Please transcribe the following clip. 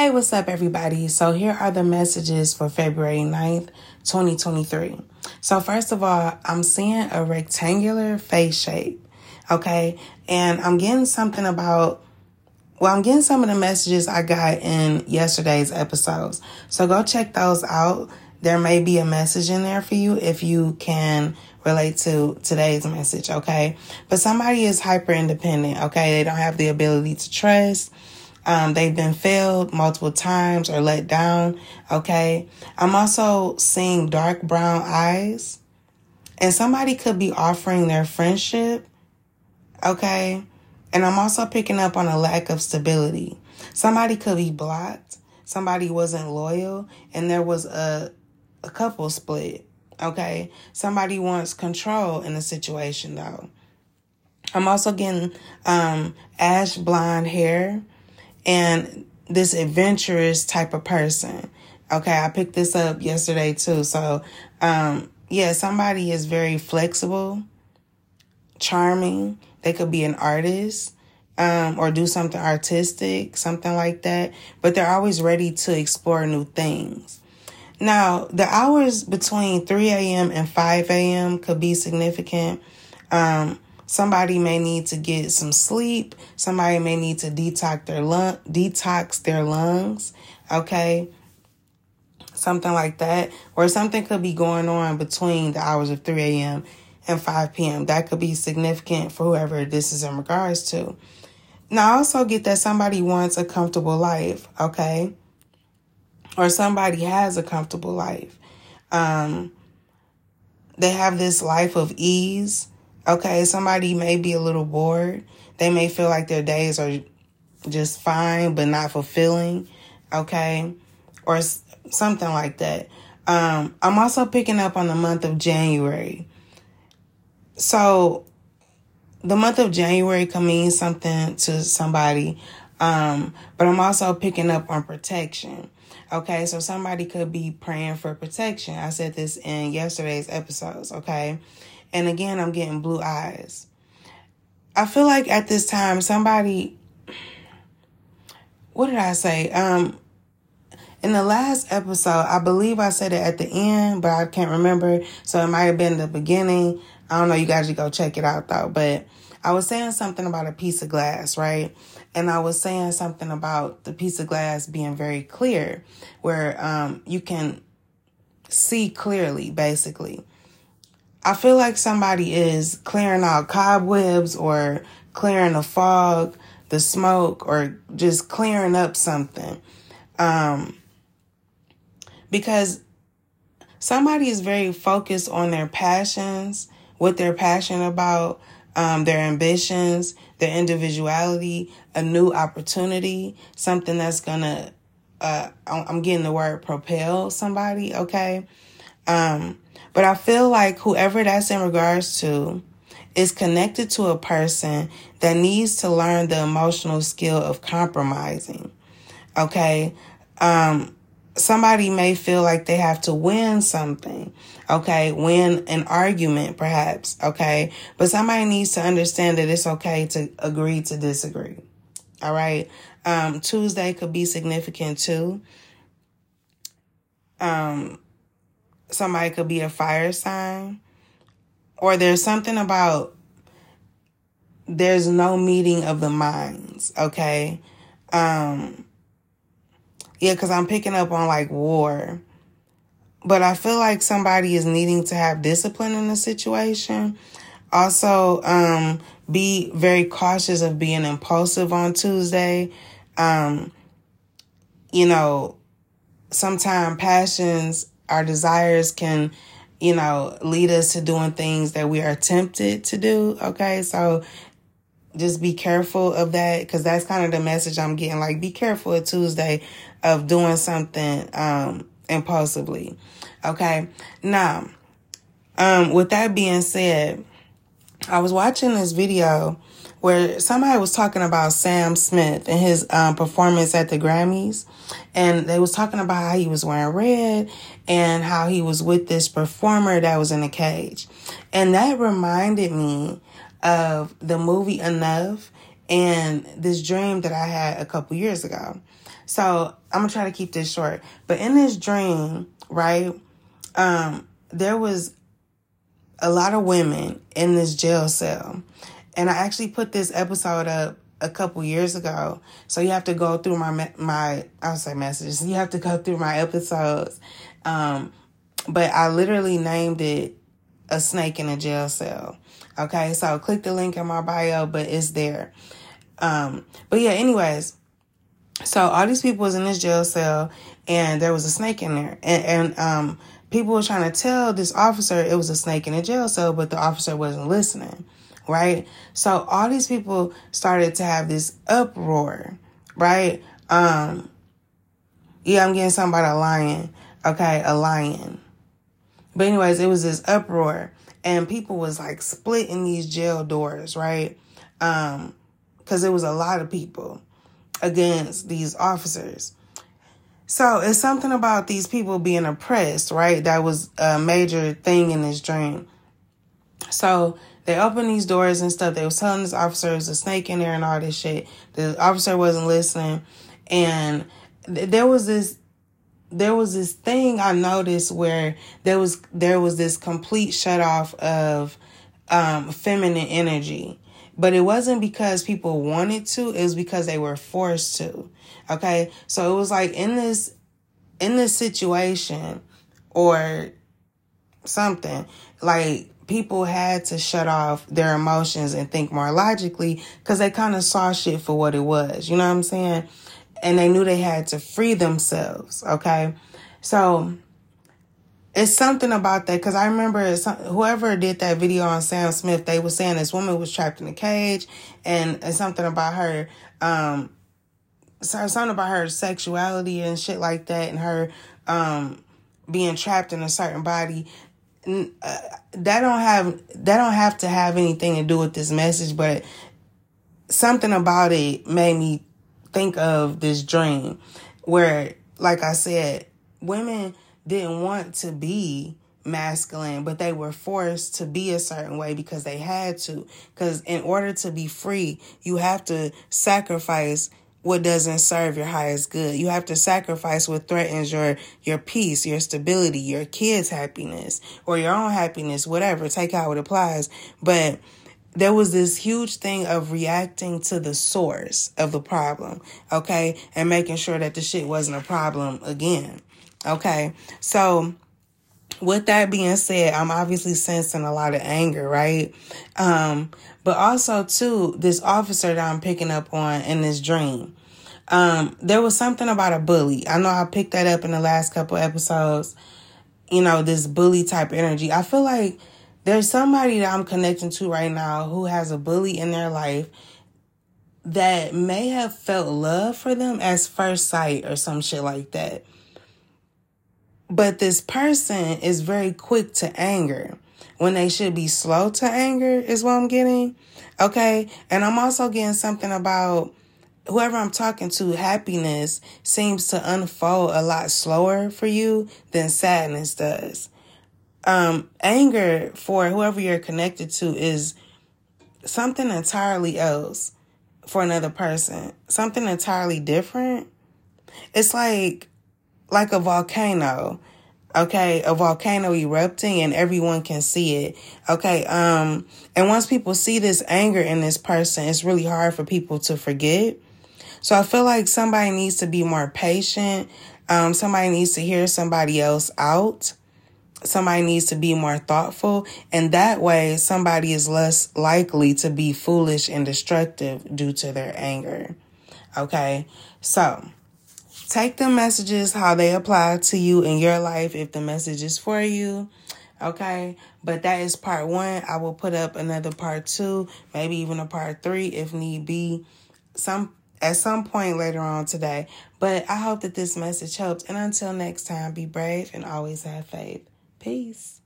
Hey, what's up, everybody? So, here are the messages for February 9th, 2023. So, first of all, I'm seeing a rectangular face shape, okay? And I'm getting something about, well, I'm getting some of the messages I got in yesterday's episodes. So, go check those out. There may be a message in there for you if you can relate to today's message, okay? But somebody is hyper independent, okay? They don't have the ability to trust um, they've been failed multiple times or let down. Okay. I'm also seeing dark brown eyes. And somebody could be offering their friendship. Okay. And I'm also picking up on a lack of stability. Somebody could be blocked. Somebody wasn't loyal. And there was a, a couple split. Okay. Somebody wants control in the situation though. I'm also getting um, ash blonde hair and this adventurous type of person. Okay, I picked this up yesterday too. So, um, yeah, somebody is very flexible, charming. They could be an artist, um, or do something artistic, something like that. But they're always ready to explore new things. Now, the hours between 3 a.m. and 5 a.m. could be significant. Um, Somebody may need to get some sleep. Somebody may need to detox their lung, detox their lungs. Okay. Something like that. Or something could be going on between the hours of 3 a.m. and 5 p.m. That could be significant for whoever this is in regards to. Now, I also get that somebody wants a comfortable life. Okay. Or somebody has a comfortable life. Um, they have this life of ease Okay, somebody may be a little bored. They may feel like their days are just fine but not fulfilling. Okay, or something like that. Um, I'm also picking up on the month of January. So, the month of January can mean something to somebody, um, but I'm also picking up on protection. Okay, so somebody could be praying for protection. I said this in yesterday's episodes. Okay, and again, I'm getting blue eyes. I feel like at this time, somebody, what did I say? Um, in the last episode, I believe I said it at the end, but I can't remember. So it might have been the beginning. I don't know. You guys should go check it out though. But I was saying something about a piece of glass, right? And I was saying something about the piece of glass being very clear, where um, you can see clearly, basically. I feel like somebody is clearing out cobwebs or clearing the fog, the smoke, or just clearing up something. Um, because somebody is very focused on their passions, what they're passionate about, um, their ambitions, their individuality, a new opportunity, something that's gonna, uh, I'm getting the word propel somebody, okay? Um, but I feel like whoever that's in regards to is connected to a person that needs to learn the emotional skill of compromising. Okay. Um, somebody may feel like they have to win something. Okay. Win an argument, perhaps. Okay. But somebody needs to understand that it's okay to agree to disagree. All right. Um, Tuesday could be significant too. Um, somebody could be a fire sign, or there's something about there's no meeting of the minds, okay? Um, yeah, because I'm picking up on like war. But I feel like somebody is needing to have discipline in the situation. Also, um, be very cautious of being impulsive on Tuesday. Um, you know, sometimes passions our desires can, you know, lead us to doing things that we are tempted to do. Okay. So just be careful of that because that's kind of the message I'm getting. Like, be careful Tuesday of doing something, um, impulsively. Okay. Now, um, with that being said, I was watching this video where somebody was talking about Sam Smith and his um, performance at the Grammys. And they was talking about how he was wearing red and how he was with this performer that was in a cage. And that reminded me of the movie Enough and this dream that I had a couple years ago. So I'm gonna try to keep this short. But in this dream, right, um, there was a lot of women in this jail cell. And I actually put this episode up a couple years ago. So you have to go through my my I would say messages. You have to go through my episodes. Um, but I literally named it a snake in a jail cell. Okay, so click the link in my bio, but it's there. Um, but yeah, anyways, so all these people was in this jail cell and there was a snake in there. And, and um, people were trying to tell this officer it was a snake in a jail cell, but the officer wasn't listening. Right? So all these people started to have this uproar, right? Um, yeah, I'm getting something about a lion. Okay, a lion. But anyways, it was this uproar and people was like splitting these jail doors, right? Um, cause it was a lot of people against these officers. So it's something about these people being oppressed, right? That was a major thing in this dream. So they opened these doors and stuff. They was telling this officer was a snake in there and all this shit. The officer wasn't listening. And th- there was this there was this thing I noticed where there was there was this complete shut off of um, feminine energy. But it wasn't because people wanted to, it was because they were forced to. Okay? So it was like in this in this situation or something, like people had to shut off their emotions and think more logically because they kind of saw shit for what it was. You know what I'm saying? and they knew they had to free themselves. Okay. So it's something about that because I remember some, whoever did that video on Sam Smith, they were saying this woman was trapped in a cage and, and something about her, um, so something about her sexuality and shit like that and her, um, being trapped in a certain body. Uh, that don't have that don't have to have anything to do with this message, but something about it made me think of this dream where, like I said, women didn't want to be masculine, but they were forced to be a certain way because they had to. Because in order to be free, you have to sacrifice what doesn't serve your highest good. You have to sacrifice what threatens your your peace, your stability, your kids' happiness, or your own happiness, whatever. Take how it applies. But there was this huge thing of reacting to the source of the problem, okay, and making sure that the shit wasn't a problem again, okay. So, with that being said, I'm obviously sensing a lot of anger, right? Um, but also too, this officer that I'm picking up on in this dream. Um, there was something about a bully. I know I picked that up in the last couple episodes. You know, this bully type energy. I feel like there's somebody that I'm connecting to right now who has a bully in their life that may have felt love for them as first sight or some shit like that. But this person is very quick to anger when they should be slow to anger, is what I'm getting. Okay. And I'm also getting something about whoever I'm talking to, happiness seems to unfold a lot slower for you than sadness does um, anger for whoever you're connected to is something entirely else for another person, something entirely different. It's like, like a volcano. Okay, a volcano erupting and everyone can see it. Okay, um, and once people see this anger in this person, it's really hard for people to forget. So I feel like somebody needs to be more patient. Um, somebody needs to hear somebody else out somebody needs to be more thoughtful and that way somebody is less likely to be foolish and destructive due to their anger okay so take the messages how they apply to you in your life if the message is for you okay? But that is part one. I will put up another part two maybe even a part three if need be some at some point later on today. But i hope that this message helps and until next time be brave and always have faith. Peace.